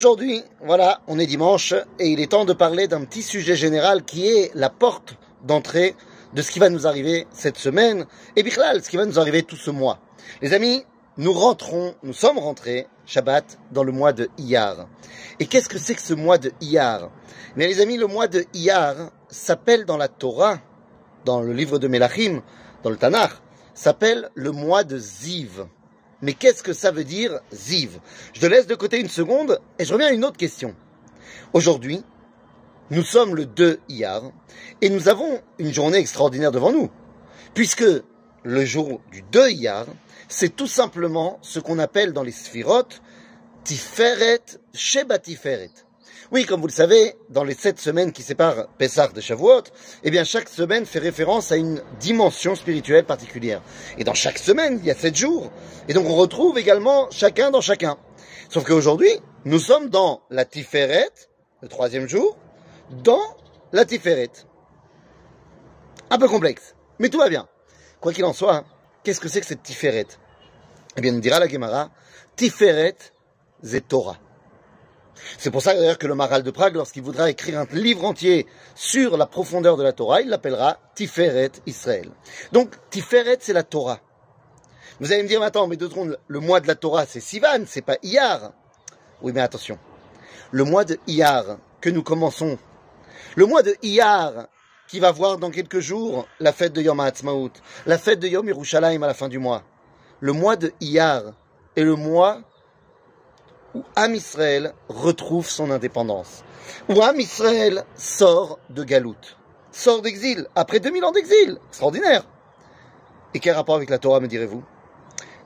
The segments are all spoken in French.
Aujourd'hui, voilà, on est dimanche et il est temps de parler d'un petit sujet général qui est la porte d'entrée de ce qui va nous arriver cette semaine et Bichlal, ce qui va nous arriver tout ce mois. Les amis, nous rentrons, nous sommes rentrés, Shabbat, dans le mois de Iyar. Et qu'est-ce que c'est que ce mois de Iyar? Mais les amis, le mois de Iyar s'appelle dans la Torah, dans le livre de Melachim, dans le Tanakh, s'appelle le mois de Ziv. Mais qu'est-ce que ça veut dire Ziv? Je te laisse de côté une seconde et je reviens à une autre question. Aujourd'hui, nous sommes le 2 Iyar et nous avons une journée extraordinaire devant nous. Puisque le jour du 2 Iyar, c'est tout simplement ce qu'on appelle dans les sphirotes Tiferet Sheba Tiferet. Oui, comme vous le savez, dans les sept semaines qui séparent Pessah de Shavuot, eh bien, chaque semaine fait référence à une dimension spirituelle particulière. Et dans chaque semaine, il y a sept jours. Et donc, on retrouve également chacun dans chacun. Sauf qu'aujourd'hui, nous sommes dans la Tiferet, le troisième jour, dans la Tiferet. Un peu complexe, mais tout va bien. Quoi qu'il en soit, hein, qu'est-ce que c'est que cette Tiferet? Eh bien, nous dira la Gemara, Tiferet, c'est. C'est pour ça d'ailleurs que le Maral de Prague, lorsqu'il voudra écrire un livre entier sur la profondeur de la Torah, il l'appellera Tiferet Israël. Donc Tiferet, c'est la Torah. Vous allez me dire, mais attends, mais deux secondes, le mois de la Torah, c'est Sivan, c'est pas Iyar. Oui, mais attention. Le mois de Iyar que nous commençons, le mois de Iyar qui va voir dans quelques jours la fête de Yom HaAtzmaut, la fête de Yom Yerushalayim à la fin du mois. Le mois de Iyar est le mois où Am Israël retrouve son indépendance, où Am Israël sort de Galout, sort d'exil, après 2000 ans d'exil, extraordinaire. Et quel rapport avec la Torah, me direz-vous?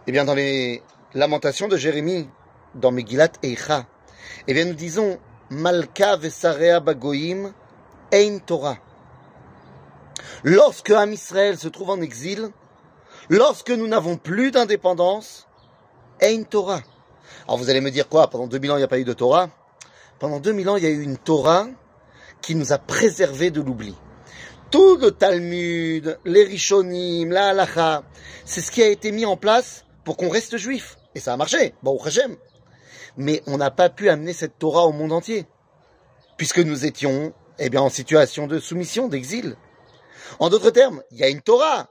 Eh bien, dans les lamentations de Jérémie, dans Megillat Eicha, eh bien, nous disons Malka vesarea bagoim ein Torah. Lorsque Am Israël se trouve en exil, lorsque nous n'avons plus d'indépendance, ein Torah. Alors vous allez me dire quoi Pendant 2000 ans, il n'y a pas eu de Torah? Pendant 2000 ans, il y a eu une Torah qui nous a préservés de l'oubli. Tout le Talmud, les Rishonim, la Halacha, c'est ce qui a été mis en place pour qu'on reste juif. Et ça a marché, bon, Hashem. Mais on n'a pas pu amener cette Torah au monde entier. Puisque nous étions, eh bien, en situation de soumission, d'exil. En d'autres termes, il y a une Torah,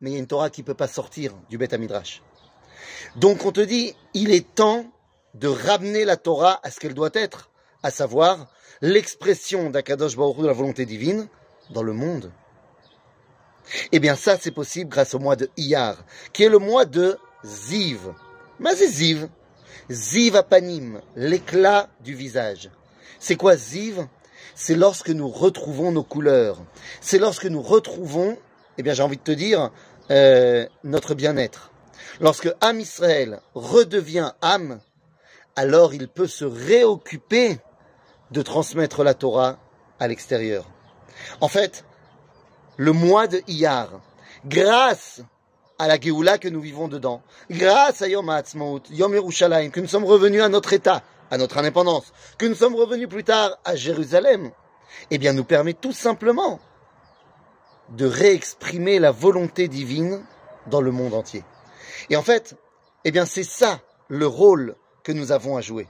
mais il y a une Torah qui ne peut pas sortir du Beth Midrash. Donc on te dit, il est temps de ramener la Torah à ce qu'elle doit être, à savoir l'expression d'Akadosh Baruch de la volonté divine dans le monde. Eh bien ça c'est possible grâce au mois de Iyar, qui est le mois de Ziv. Mais c'est Ziv. Ziv apanim, l'éclat du visage. C'est quoi Ziv? C'est lorsque nous retrouvons nos couleurs. C'est lorsque nous retrouvons, eh bien j'ai envie de te dire, euh, notre bien-être. Lorsque Am Israël redevient âme, alors il peut se réoccuper de transmettre la Torah à l'extérieur. En fait, le mois de Iyar, grâce à la Géoula que nous vivons dedans, grâce à Yom HaAtzmaut, Yom Yerushalayim, que nous sommes revenus à notre état, à notre indépendance, que nous sommes revenus plus tard à Jérusalem, eh bien nous permet tout simplement de réexprimer la volonté divine dans le monde entier. Et en fait, eh bien c'est ça le rôle que nous avons à jouer.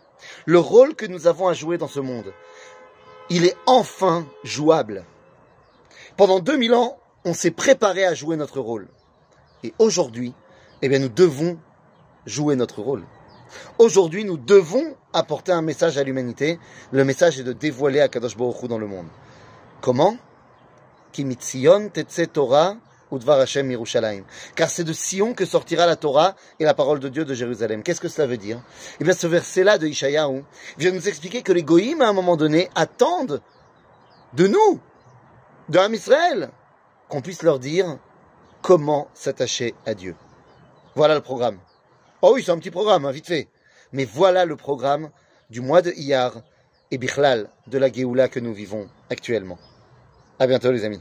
Le rôle que nous avons à jouer dans ce monde. Il est enfin jouable. Pendant 2000 ans, on s'est préparé à jouer notre rôle. Et aujourd'hui, eh bien nous devons jouer notre rôle. Aujourd'hui, nous devons apporter un message à l'humanité. Le message est de dévoiler Akadosh Baruch Hu dans le monde. Comment? Kimitzion tetse Torah Udvar Hashem Yerushalayim. Car c'est de Sion que sortira la Torah et la parole de Dieu de Jérusalem. Qu'est-ce que cela veut dire? Eh bien, ce verset-là de Ishayahu vient nous expliquer que les Goïms, à un moment donné, attendent de nous, de Israël, qu'on puisse leur dire comment s'attacher à Dieu. Voilà le programme. Oh oui, c'est un petit programme, hein, vite fait. Mais voilà le programme du mois de Iyar et Bichlal de la Géoula que nous vivons actuellement. À bientôt les amis.